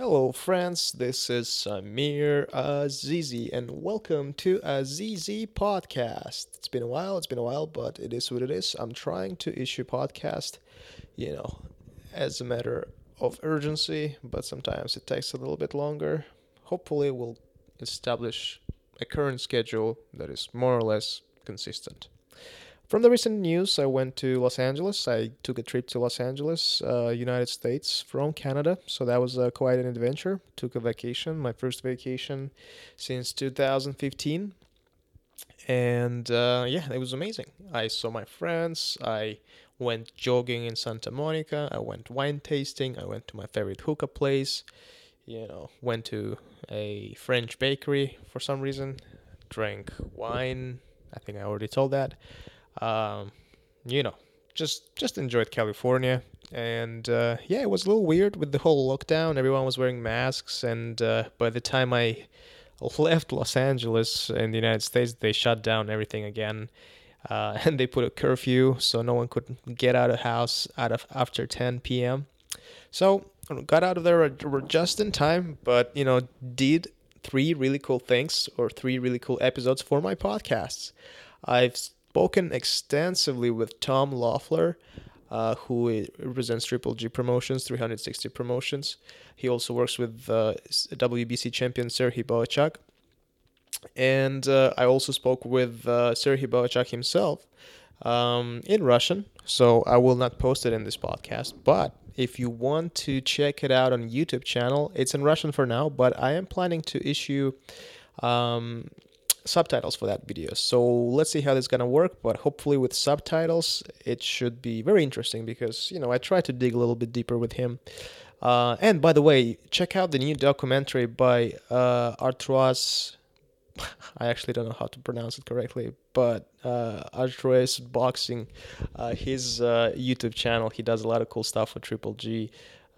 Hello, friends. This is Samir Azizi, and welcome to Azizi Podcast. It's been a while. It's been a while, but it is what it is. I'm trying to issue podcast, you know, as a matter of urgency, but sometimes it takes a little bit longer. Hopefully, we'll establish a current schedule that is more or less consistent. From the recent news, I went to Los Angeles. I took a trip to Los Angeles, uh, United States, from Canada. So that was uh, quite an adventure. Took a vacation, my first vacation since 2015. And uh, yeah, it was amazing. I saw my friends. I went jogging in Santa Monica. I went wine tasting. I went to my favorite hookah place. You know, went to a French bakery for some reason. Drank wine. I think I already told that um, you know, just just enjoyed California. And uh, yeah, it was a little weird with the whole lockdown. Everyone was wearing masks, and uh, by the time I left Los Angeles in the United States, they shut down everything again. Uh, and they put a curfew, so no one could get out of house out of after 10 p.m. So got out of there just in time, but you know, did three really cool things or three really cool episodes for my podcasts. I've spoken extensively with Tom Loeffler, uh, who represents Triple G Promotions, 360 Promotions. He also works with uh, WBC champion Serhiy Bohachuk. And uh, I also spoke with uh, Serhiy Bohachuk himself um, in Russian, so I will not post it in this podcast. But if you want to check it out on YouTube channel, it's in Russian for now, but I am planning to issue um, subtitles for that video. So let's see how this is gonna work, but hopefully with subtitles it should be very interesting because you know I try to dig a little bit deeper with him. Uh, and by the way, check out the new documentary by uh, Arturas. I actually don't know how to pronounce it correctly, but uh, Arturas Boxing, uh, his uh, YouTube channel, he does a lot of cool stuff for Triple G.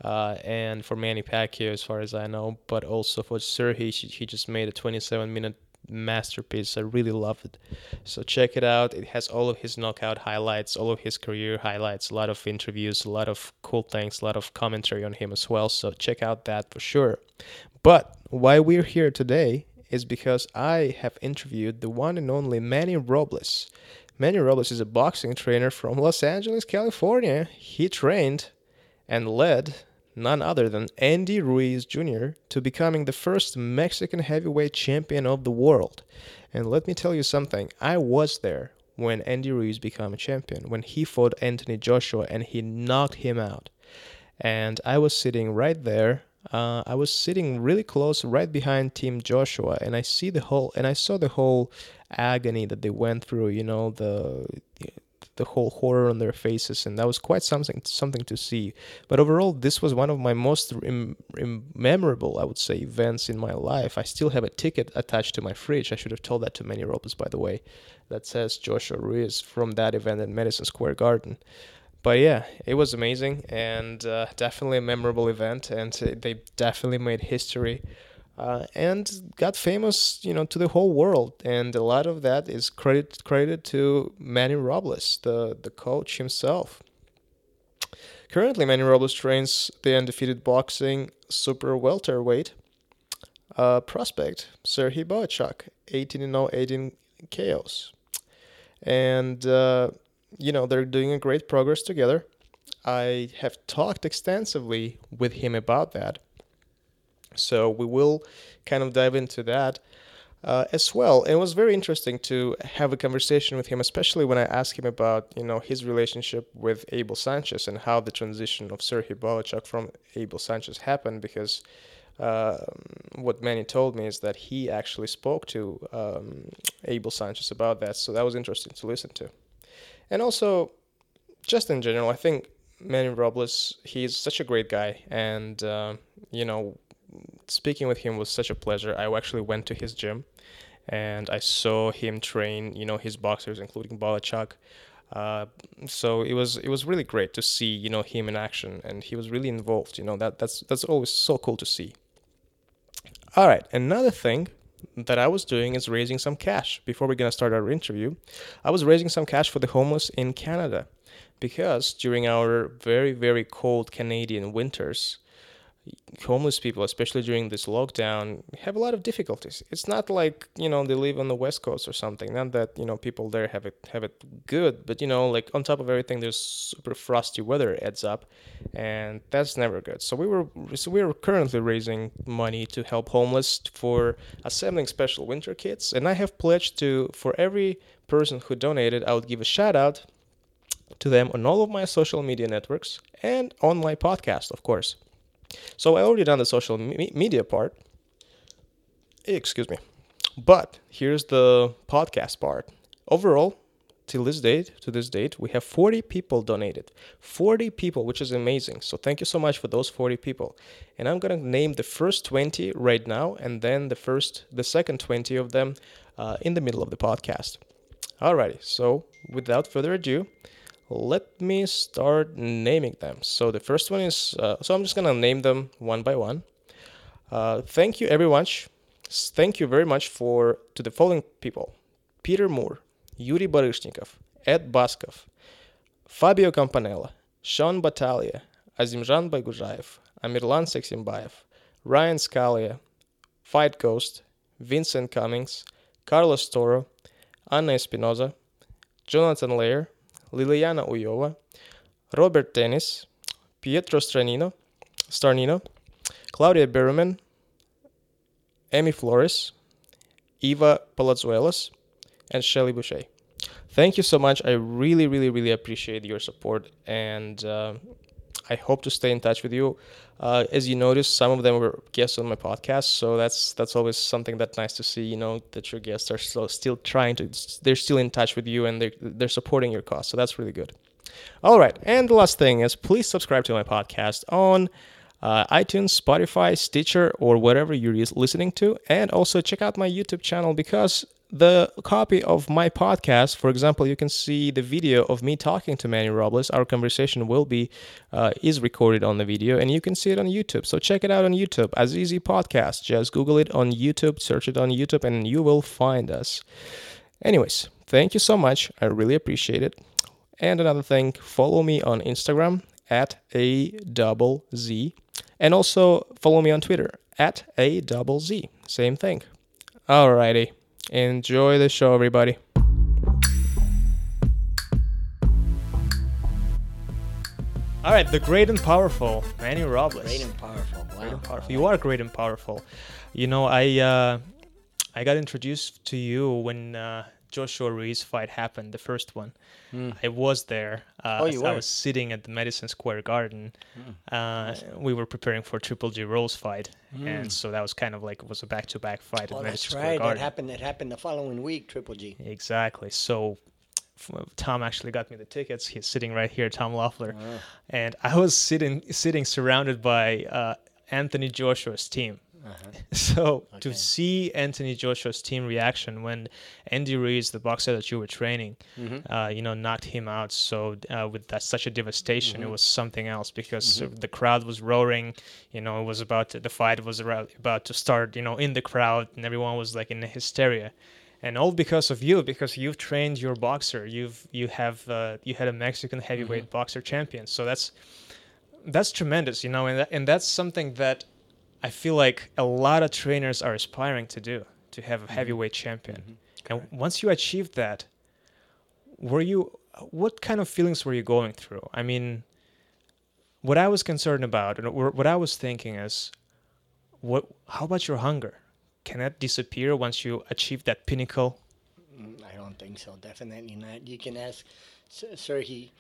Uh, and for Manny Pacquiao, as far as I know, but also for Serhiy, he, he just made a 27 minute masterpiece. I really love it. So check it out. It has all of his knockout highlights, all of his career highlights, a lot of interviews, a lot of cool things, a lot of commentary on him as well. So check out that for sure. But why we're here today is because I have interviewed the one and only Manny Robles. Manny Robles is a boxing trainer from Los Angeles, California. He trained and led none other than Andy Ruiz Jr., to becoming the first Mexican heavyweight champion of the world. And let me tell you something, I was there when Andy Ruiz became a champion, when he fought Anthony Joshua and he knocked him out. And I was sitting right there. Uh, I was sitting really close, right behind Team Joshua, and I see the whole, and I saw the whole agony that they went through. You know, the the whole horror on their faces, and that was quite something something to see. But overall, this was one of my most rem- rem- memorable, I would say, events in my life. I still have a ticket attached to my fridge. I should have told that to Manny Robles, by the way, that says Joshua Ruiz from that event in Madison Square Garden. But yeah, it was amazing and uh, definitely a memorable event, and they definitely made history uh, and got famous, you know, to the whole world. And a lot of that is credit credited to Manny Robles, the the coach himself. Currently, Manny Robles trains the undefeated boxing super welterweight uh, prospect Serhiy Bohachuk, 18 0, 18 KOs, and uh, you know they're doing a great progress together. I have talked extensively with him about that so we will kind of dive into that uh, as well. And it was very interesting to have a conversation with him, especially when I asked him about you know his relationship with Abel Sanchez and how the transition of Serhiy Bohachuk from Abel Sanchez happened. Because uh, what Manny told me is that he actually spoke to um, Abel Sanchez about that. So that was interesting to listen to. And also, just in general, I think Manny Robles, he's such a great guy, and uh, you know speaking with him was such a pleasure. I actually went to his gym and I saw him train, you know, his boxers, including Bohachuk. Uh, so it was it was really great to see, you know, him in action, and he was really involved. You know, that that's that's always so cool to see. All right, another thing that I was doing is raising some cash before we're gonna start our interview. I was raising some cash for the homeless in Canada because during our very very cold Canadian winters, homeless people, especially during this lockdown, have a lot of difficulties. It's not like you know they live on the west coast or something. Not that you know people there have it have it good, but you know like on top of everything, there's super frosty weather adds up, and that's never good. So we were so we are currently raising money to help homeless for assembling special winter kits, and I have pledged to for every person who donated, I would give a shout out to them on all of my social media networks and on my podcast, of course. So I already done the social me- media part. Excuse me. But here's the podcast part. Overall, till this date, to this date, we have 40 people donated. 40 people, which is amazing. So thank you so much for those 40 people. And I'm gonna name the first 20 right now, and then the first, the second 20 of them uh, in the middle of the podcast. Alrighty. So without further ado, let me start naming them. So the first one is, uh, so I'm just gonna name them one by one. Uh, thank you, everyone. Thank you very much for to the following people: Peter Moore, Yuri Baryshnikov, Ed Baskov, Fabio Campanella, Sean Batalia, Azimjan Baigujaev, Amirlan Seksimbayev, Ryan Scalia, Fight Ghost, Vincent Cummings, Carlos Toro, Anna Espinoza, Jonathan Lair, Liliana Uyova, Robert Dennis, Pietro Stranino, Starnino, Claudia Berman, Amy Flores, Eva Palazuelos, and Shelly Boucher. Thank you so much. I really, really, really appreciate your support, and uh, I hope to stay in touch with you. Uh, as you noticed, some of them were guests on my podcast, so that's that's always something that's nice to see. You know that your guests are still still trying to, they're still in touch with you, and they're they're supporting your cause. So that's really good. All right, and the last thing is please subscribe to my podcast on uh, iTunes, Spotify, Stitcher, or whatever you're listening to, and also check out my YouTube channel because the copy of my podcast, for example, you can see the video of me talking to Manny Robles. Our conversation will be uh, is recorded on the video, and you can see it on YouTube. So check it out on YouTube, Azizi Podcast. Just Google it on YouTube, search it on YouTube, and you will find us. Anyways, thank you so much. I really appreciate it. And another thing, follow me on Instagram at a double z, and also follow me on Twitter at a double z. Same thing. Alrighty. Enjoy the show, everybody. All right, the great and powerful Manny Robles. Great and powerful. Wow. Great and powerful. You are great and powerful. You know, I uh, I got introduced to you when uh, Joshua Ruiz fight happened, the first one. Mm. I was there. Uh, oh, you were? I was sitting at the Madison Square Garden. Mm. Uh, we were preparing for Triple G Rolls fight, mm. and so that was kind of like it was a back-to-back fight oh, at Madison Square right. Garden. That happened. It happened the following week. Triple G. Exactly. So. Tom actually got me the tickets. He's sitting right here, Tom Loeffler, oh. and I was sitting sitting surrounded by uh, Anthony Joshua's team. Uh-huh. So okay. to see Anthony Joshua's team reaction when Andy Ruiz, the boxer that you were training, mm-hmm. uh, you know, knocked him out. So uh, with that such a devastation, mm-hmm. it was something else because mm-hmm. the crowd was roaring. You know, it was about to, the fight was about to start. You know, in the crowd, and everyone was like in hysteria. And all because of you, because you've trained your boxer. You've you have uh, you had a Mexican heavyweight mm-hmm. boxer champion. So that's that's tremendous, you know, and that, and that's something that I feel like a lot of trainers are aspiring to do to have a mm-hmm. heavyweight champion. Mm-hmm. And once you achieved that, were you what kind of feelings were you going through? I mean, what I was concerned about and what I was thinking is what how about your hunger? Can that disappear once you achieve that pinnacle? Mm, I don't think so. Definitely not. You can ask Serhiy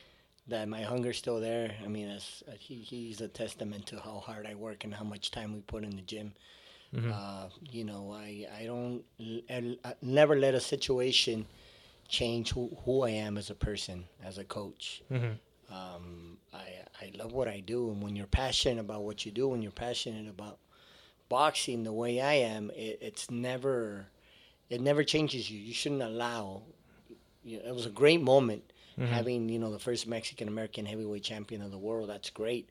that my hunger's still there. I mean, as, uh, he, he's a testament to how hard I work and how much time we put in the gym. Mm-hmm. Uh, you know, I, I don't I never let a situation change who, who I am as a person, as a coach. Mm-hmm. Um, I, I love what I do. And when you're passionate about what you do, when you're passionate about boxing the way I am, it, it's never, it never changes you. You shouldn't allow, you know, it was a great moment mm-hmm. having you know the first Mexican American heavyweight champion of the world. That's great,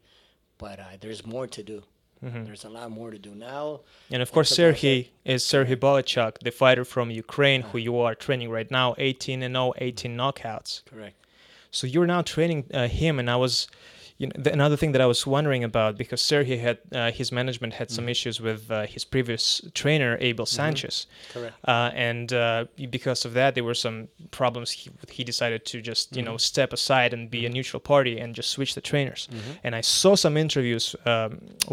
but uh, there's more to do. Mm-hmm. There's a lot more to do now. And of course, Sergey is Sergey Bohachuk, the fighter from Ukraine, who you are training right now, 18 and 0, 18 knockouts. Correct. So you're now training uh, him, and I was, you know, the, another thing that I was wondering about because Sergey had uh, his management had some Mhm. issues with uh, his previous trainer Abel Mhm. Sanchez, Correct. uh, and uh, because of that, there were some problems. He, he decided to just you know Mhm. step aside and be a Mhm. neutral party and just switch the trainers. And I saw some interviews um,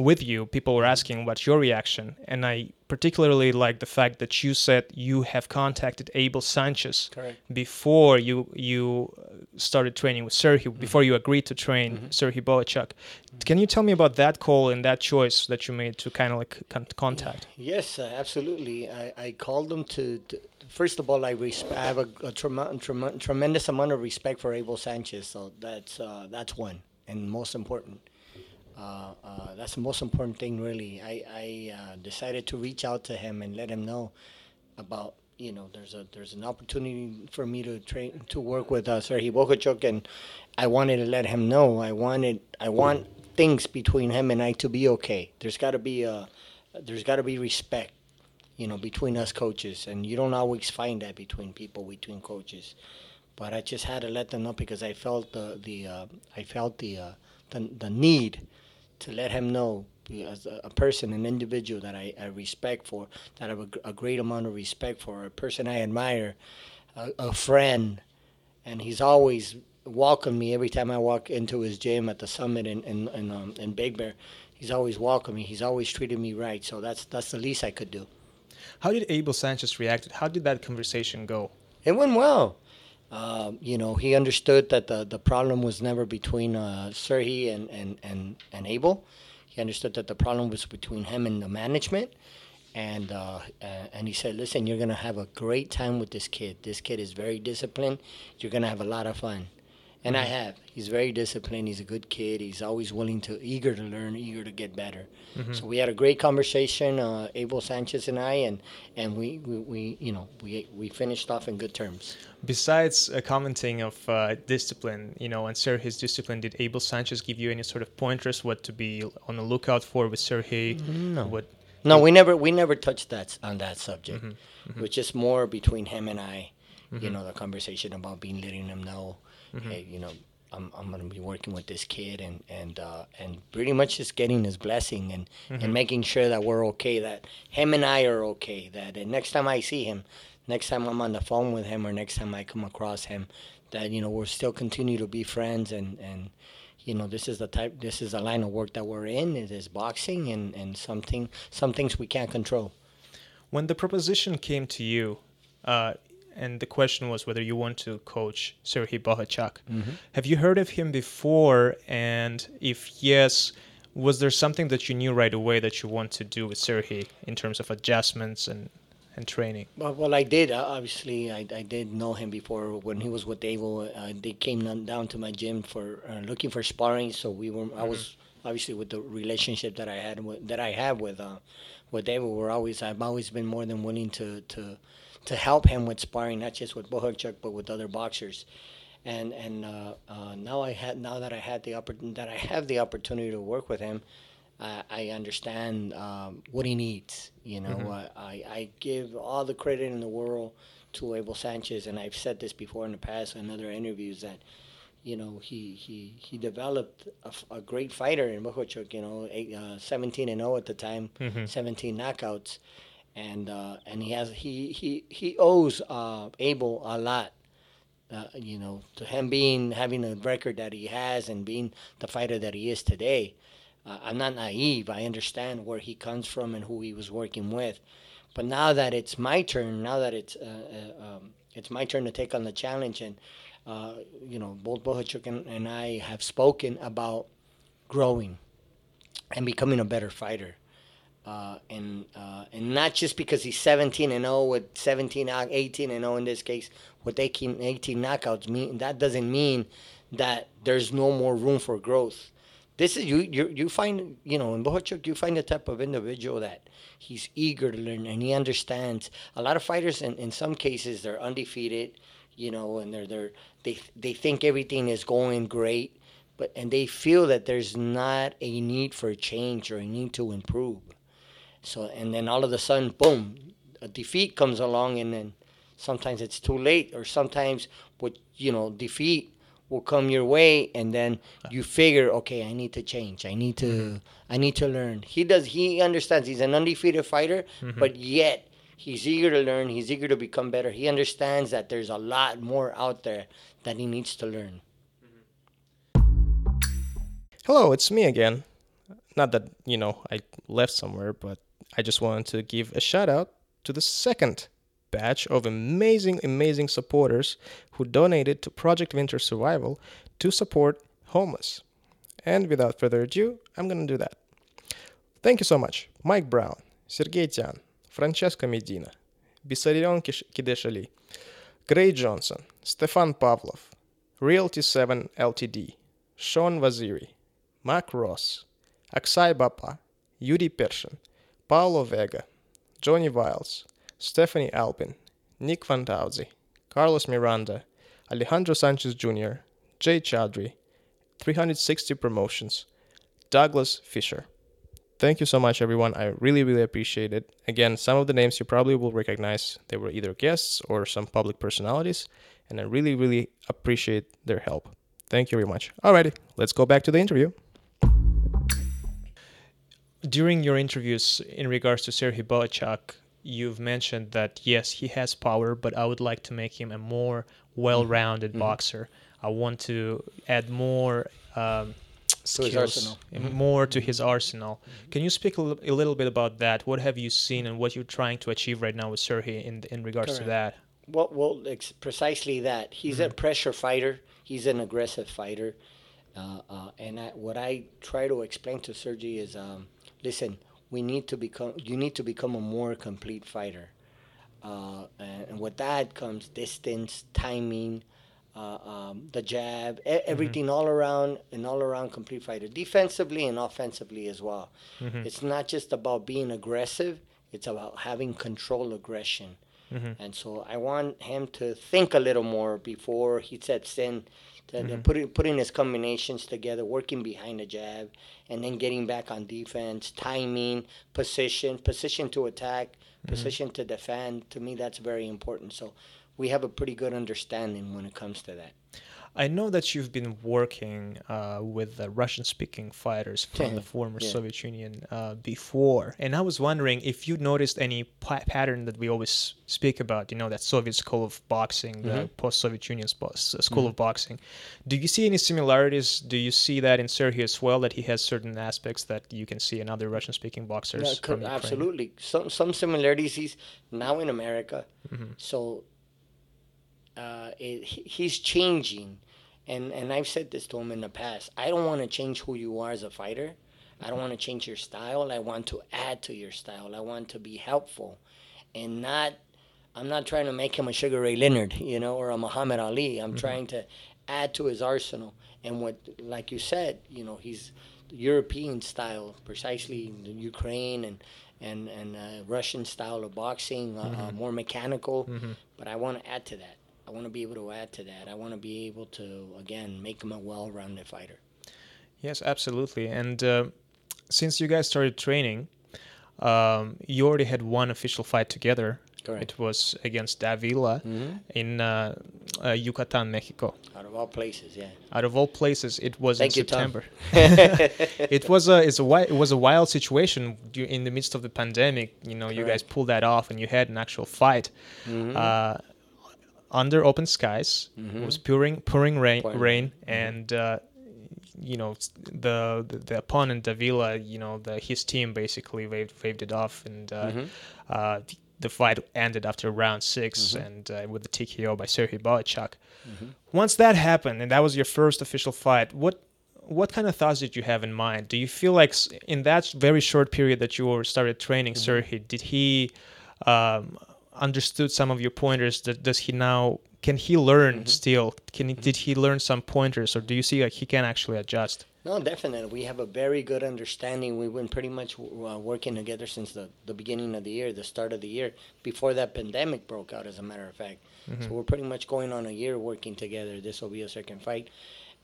with you. People were asking what's your reaction, and I particularly like the fact that you said you have contacted Abel Sanchez Correct. before you you uh, started training with Sergey, before you agreed to train Mhm. Sergey Bohachuk. Can you tell me about that call and that choice that you made to kind of like con- contact? Yes, uh, absolutely. I, I called them to, to. First of all, I, resp- I have a, a trem- trem- tremendous amount of respect for Abel Sanchez, so that's uh, that's one and most important. Uh, uh, that's the most important thing, really. I, I uh, decided to reach out to him and let him know about you know there's a there's an opportunity for me to train to work with uh, Sergey Bohachuk, and I wanted to let him know I wanted I want things between him and I to be okay. There's got to be a there's got to be respect, you know, between us coaches, and you don't always find that between people between coaches. But I just had to let them know because I felt the the uh, I felt the, uh, the the need to let him know as a, a person, an individual that I, I respect for, that I have a, a great amount of respect for, a person I admire, a, a friend, and he's always welcomed me every time I walk into his gym at the summit in in in, um, in Big Bear. He's always welcomed me. He's always treated me right. So that's that's the least I could do. How did Abel Sanchez react? How did that conversation go? It went well. Um, you know, he understood that the, the problem was never between uh, Serhi and, and, and, and Abel. He understood that the problem was between him and the management. And, uh, uh, and he said, listen, you're going to have a great time with this kid. This kid is very disciplined. You're going to have a lot of fun. And I have. He's very disciplined. He's a good kid. He's always willing to, eager to learn, eager to get better. So we had a great conversation, uh, Abel Sanchez and I, and, and we, we, we, you know, we, we finished off in good terms. Besides uh, commenting of uh, discipline, you know, and Sergey's discipline, did Abel Sanchez give you any sort of pointers what to be on the lookout for with Sergey? No. What? No, we never we never touched that on that subject. Mm-hmm. It was just more between him and I. You know, the conversation about being letting him know, Mm-hmm. hey, you know, I'm I'm gonna be working with this kid and and uh, and pretty much just getting his blessing and Mm-hmm. and making sure that we're okay, that him and I are okay. That next time I see him, next time I'm on the phone with him, or next time I come across him, that you know we'll still continue to be friends and and you know this is the type this is the line of work that we're in it is boxing and and something some things we can't control When the proposition came to you, uh, and the question was whether you want to coach Sergey Bohachuk, have you heard of him before? And if yes, was there something that you knew right away that you want to do with Sergey in terms of adjustments and, and training? well, well i did uh, obviously I, I did know him before when he was with Davo. Uh, they came down- down to my gym for uh, looking for sparring so we were i was obviously with the relationship that i had with, that i have with uh with Davo, we're always i've always been more than willing to to to help him with sparring not just with Bohachuk, but with other boxers and and uh, uh, now I had now that I had the oppor- that I have the opportunity to work with him, I, I understand um, what he needs. You know, uh, I I give all the credit in the world to Abel Sanchez, and I've said this before in the past in other interviews that. You know, he, he, he developed a great fighter in Bohachuk, you know, eight, uh, 17 and 0 at the time, 17 knockouts. And uh, and he has he he, he owes uh, Abel a lot uh, you know, to him being having the record that he has and being the fighter that he is today, uh, I'm not naive. I understand where he comes from and who he was working with. But now that it's my turn, now that it's uh, um, it's my turn to take on the challenge, and uh, you know, both Bohachuk and, and I have spoken about growing and becoming a better fighter. Uh, and uh, and not just because he's 17 and 0 with 17 18 and 0 in this case with 18, 18 knockouts mean that doesn't mean that there's no more room for growth. This is you you you find you know in Bohachuk you find the type of individual that he's eager to learn and he understands. A lot of fighters in, in some cases they're undefeated, you know, and they're they're they they think everything is going great, but and they feel that there's not a need for a change or a need to improve. So and then all of a sudden, boom, a defeat comes along, and then sometimes it's too late, or sometimes with you know defeat will come your way, and then you figure, okay, I need to change. I need to. Mm-hmm. I need to learn. He does. He understands. He's an undefeated fighter, Mm-hmm. but yet he's eager to learn. He's eager to become better. He understands that there's a lot more out there that he needs to learn. Hello, it's me again. Not that, you know, I left somewhere, but I just wanted to give a shout out to the second batch of amazing, amazing supporters who donated to Project Winter Survival to support homeless. And without further ado, I'm going to do that. Thank you so much. Mike Brown, Sergey Tian, Francesca Medina, Bissarion Kideshali, Gray Johnson, Stefan Pavlov, Realty 7 Ltd, Sean Vaziri, Mac Ross, Aksai Bapa, Yuri Pershin, Paulo Vega, Johnny Viles, Stephanie Alpin, Nick Van Fantauzi, Carlos Miranda, Alejandro Sanchez Jr., Jay Chaudhry, 360 Promotions, Douglas Fisher. Thank you so much, everyone. I really, really appreciate it. Again, some of the names you probably will recognize. They were either guests or some public personalities, and I really, really appreciate their help. Thank you very much. Alrighty, let's go back to the interview. During your interviews in regards to Serhii Bohachuk, you've mentioned that yes, he has power, but I would like to make him a more well-rounded boxer. I want to add more um, To his skills, arsenal. more to his arsenal. Can you speak a little bit about that? What have you seen and what you're trying to achieve right now with Serhii in in regards to that? Well, well, it's precisely that. He's a pressure fighter. He's an aggressive fighter. Uh, uh, and I, what I try to explain to Sergi is, um, listen, we need to become. You need to become a more complete fighter. Uh, and, and with that comes distance, timing, uh, um, the jab, e- everything all around, an all around complete fighter, defensively and offensively as well. It's not just about being aggressive; it's about having control aggression. And so I want him to think a little more before he sets in, to, to mm-hmm. putting putting his combinations together, working behind the jab, and then getting back on defense, timing, position, position to attack, mm-hmm. position to defend. To me, that's very important. So we have a pretty good understanding when it comes to that. I know that you've been working uh, with the Russian-speaking fighters from the former Yeah. Soviet Union uh, before, and I was wondering if you noticed any pa- pattern that we always speak about. You know, that Soviet school of boxing, the Mm-hmm. post-Soviet Union spo- s- school of boxing. Do you see any similarities? Do you see that in Sergey as well? That he has certain aspects that you can see in other Russian-speaking boxers? Yeah, from Ukraine? absolutely. Some some similarities. He's now in America, Mm-hmm. so uh, it, he's changing, and and I've said this to him in the past. I don't want to change who you are as a fighter. I don't want to change your style. I want to add to your style. I want to be helpful, and not. I'm not trying to make him a Sugar Ray Leonard, you know, or a Muhammad Ali. I'm trying to add to his arsenal. And what, like you said, you know, he's European style, precisely the Ukraine and and and uh, Russian style of boxing, uh, uh, more mechanical. But I want to add to that. I want to be able to add to that. I want to be able to again make him a well-rounded fighter. Yes, absolutely. And uh, since you guys started training, um, you already had one official fight together. Correct. It was against Davila in uh, uh, Yucatan, Mexico. Out of all places, yeah. Out of all places, it was Thank in you. September. it was a it's a it was a wild situation in the midst of the pandemic. You know, you guys pulled that off, and you had an actual fight uh, under open skies. It was pouring pouring rain, Pouring rain, and uh, you know the, the the opponent Davila, you know, the his team basically waved waved it off, and uh, uh, the, the fight ended after round 6 and uh, with the TKO by Sergey Bohachuk. Once that happened, and that was your first official fight, what what kind of thoughts did you have in mind? Do you feel like s- in that very short period that you were started training Sergey, did he um, understood some of your pointers? That does he now can he learn still? Can he, did he learn some pointers, or do you see like he can actually adjust? No, definitely. We have a very good understanding. We've been pretty much uh, working together since the, the beginning of the year, the start of the year, before that pandemic broke out, as a matter of fact. So we're pretty much going on a year working together. This will be a second fight.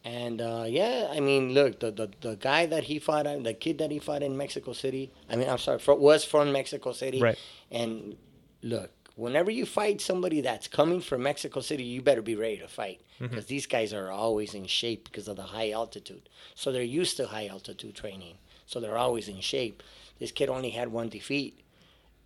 And uh, yeah, I mean, look, the, the, the guy that he fought, uh, the kid that he fought in Mexico City, I mean, I'm sorry, fro- was from Mexico City. Right. And look, whenever you fight somebody that's coming from Mexico City, you better be ready to fight Mm-hmm. because these guys are always in shape because of the high altitude. So they're used to high altitude training. So they're always in shape. This kid only had one defeat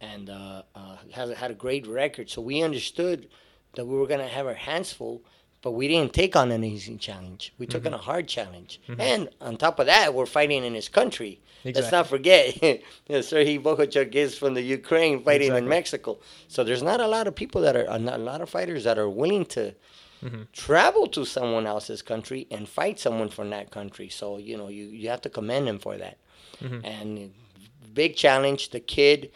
and uh, uh, has had a great record. So we understood that we were going to have our hands full, but we didn't take on an easy challenge. We took mm-hmm. on a hard challenge. Mm-hmm. And on top of that, we're fighting in his country. Let's not forget, you know, Sergey Bohachuk is from the Ukraine fighting Exactly. in Mexico. So there's not a lot of people that are, a not- a lot of fighters that are willing to mm-hmm. travel to someone else's country and fight someone from that country. So, you know, you, you have to commend him for that. And big challenge. The kid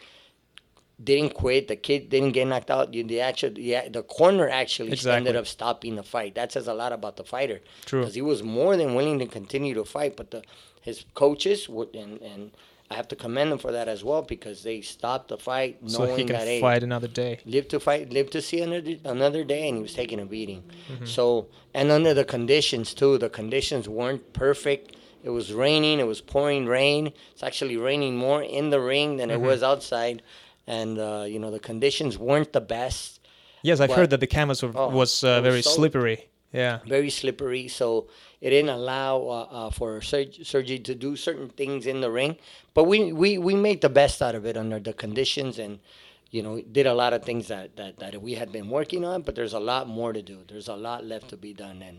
didn't quit. The kid didn't get knocked out. The actual, yeah, the corner actually Exactly. ended up stopping the fight. That says a lot about the fighter. True. Because he was more than willing to continue to fight, but the his coaches would, and and I have to commend them for that as well because they stopped the fight knowing so he can that hey, fight another day. live to fight, live to see another another day, and he was taking a beating. Mm-hmm. So, and under the conditions too, the conditions weren't perfect. It was raining. It was pouring rain. It's actually raining more in the ring than Mm-hmm. it was outside, and uh, you know the conditions weren't the best. Yes, I've heard that the canvas wa- Oh, was uh, was very so- slippery. Yeah. very slippery. So it didn't allow uh, uh, for Serg- Sergey to do certain things in the ring. But we, we, we made the best out of it under the conditions and, you know, did a lot of things that, that, that we had been working on. But there's a lot more to do. There's a lot left to be done. And,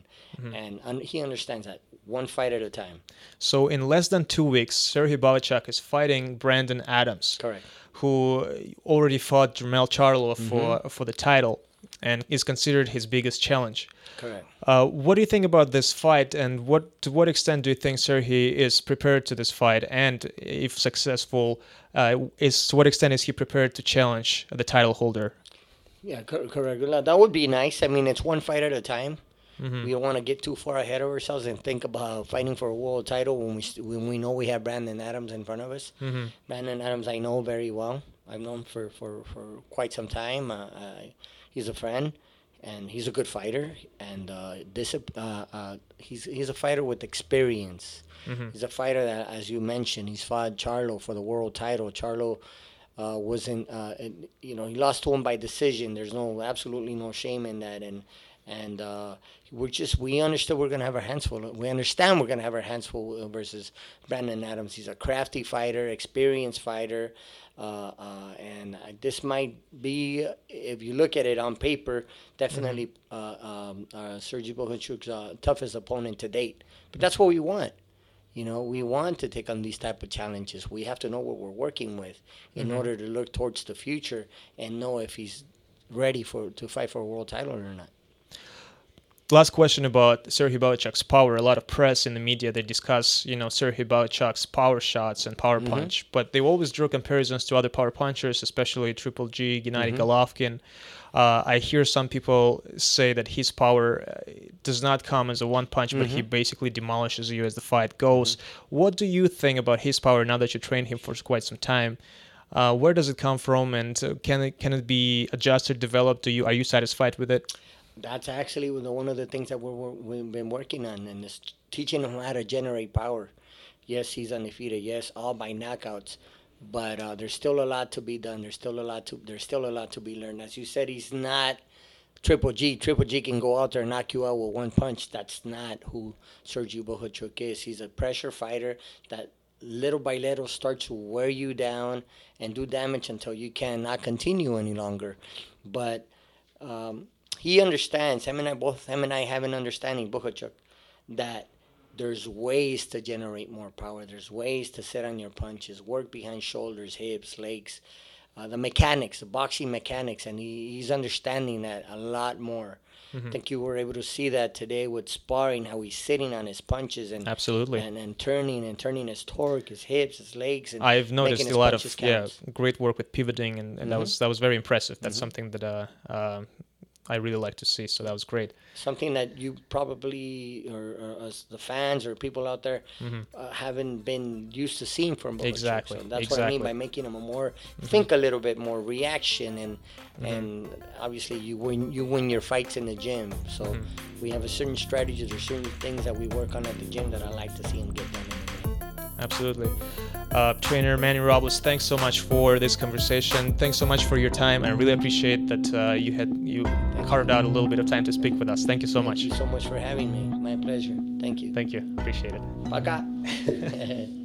and un- he understands that one fight at a time. So in less than two weeks, Sergey Bohachuk is fighting Brandon Adams, Correct. who already fought Jermall Charlo for Mm-hmm. for the title, and is considered his biggest challenge. Correct. Uh, what do you think about this fight, and what to what extent do you think Sergey is prepared to this fight, and if successful, uh, is to what extent is he prepared to challenge the title holder? Yeah, correct. That would be nice. I mean, it's one fight at a time. We don't want to get too far ahead of ourselves and think about fighting for a world title when we when we know we have Brandon Adams in front of us. Brandon Adams, I know very well. I've known for for, for quite some time. Uh, I, he's a friend, and he's a good fighter. And uh, this uh, uh, he's he's a fighter with experience. He's a fighter that, as you mentioned, he's fought Charlo for the world title. Charlo uh, wasn't uh, you know he lost to him by decision. There's no absolutely no shame in that, and and uh, we're just we understood we're gonna have our hands full. We understand we're gonna have our hands full uh, versus Brandon Adams. He's a crafty fighter, experienced fighter. Uh, uh, and uh, this might be, if you look at it on paper, definitely uh, um, uh, Sergey Bohachuk's uh, toughest opponent to date. But that's what we want. You know, we want to take on these type of challenges. We have to know what we're working with in order to look towards the future and know if he's ready for to fight for a world title or not. Last question about Sergey Bohachuk's power. A lot of press in the media they discuss, you know, Sergey Bohachuk's power shots and power punch, but they always draw comparisons to other power punchers, especially Triple G, Gennady Golovkin. Uh, I hear some people say that his power uh, does not come as a one punch, but he basically demolishes you as the fight goes. What do you think about his power now that you trained him for quite some time? Uh, where does it come from, and uh, can it can it be adjusted, developed? Do you are you satisfied with it? That's actually one of the- things that wor- we've been working on, and is teaching him how to generate power. Yes, he's undefeated. Yes, all by knockouts, but uh, there's still a lot to be done. There's still a lot to there's still a lot to be learned. As you said, he's not Triple G. Triple G can go out there and knock you out with one punch. That's not who Sergio Bohachuk is. He's a pressure fighter that little by little starts to wear you down and do damage until you cannot continue any longer. But um, he understands. Him and I both. Him and I have an understanding, Bohachuk, that there's ways to generate more power. There's ways to sit on your punches, work behind shoulders, hips, legs, uh, the mechanics, the boxing mechanics, and he, he's understanding that a lot more. I think you were able to see that today with sparring, how he's sitting on his punches and Absolutely. and, and turning and turning his torque, his hips, his legs. And I've noticed a lot of yeah great work with pivoting, and, and that was that was very impressive. That's something that uh, uh, I really like to see. So that was great. something that you probably or, or as the fans or people out there uh, haven't been used to seeing from. Mm-hmm. Exactly, So that's what I mean by making him a more think a little bit more reaction and and obviously you win you win your fights in the gym. So Mm-hmm. we have a certain strategies or certain things that we work on at the gym that I like to see him get done in the ring. Absolutely. Uh, trainer Manny Robles, thanks so much for this conversation. Thanks so much for your time. I really appreciate that uh, you had you carved out a little bit of time to speak with us. Thank you so Thank much. you so much for having me. My pleasure. Thank you. Thank you. Appreciate it. Пока.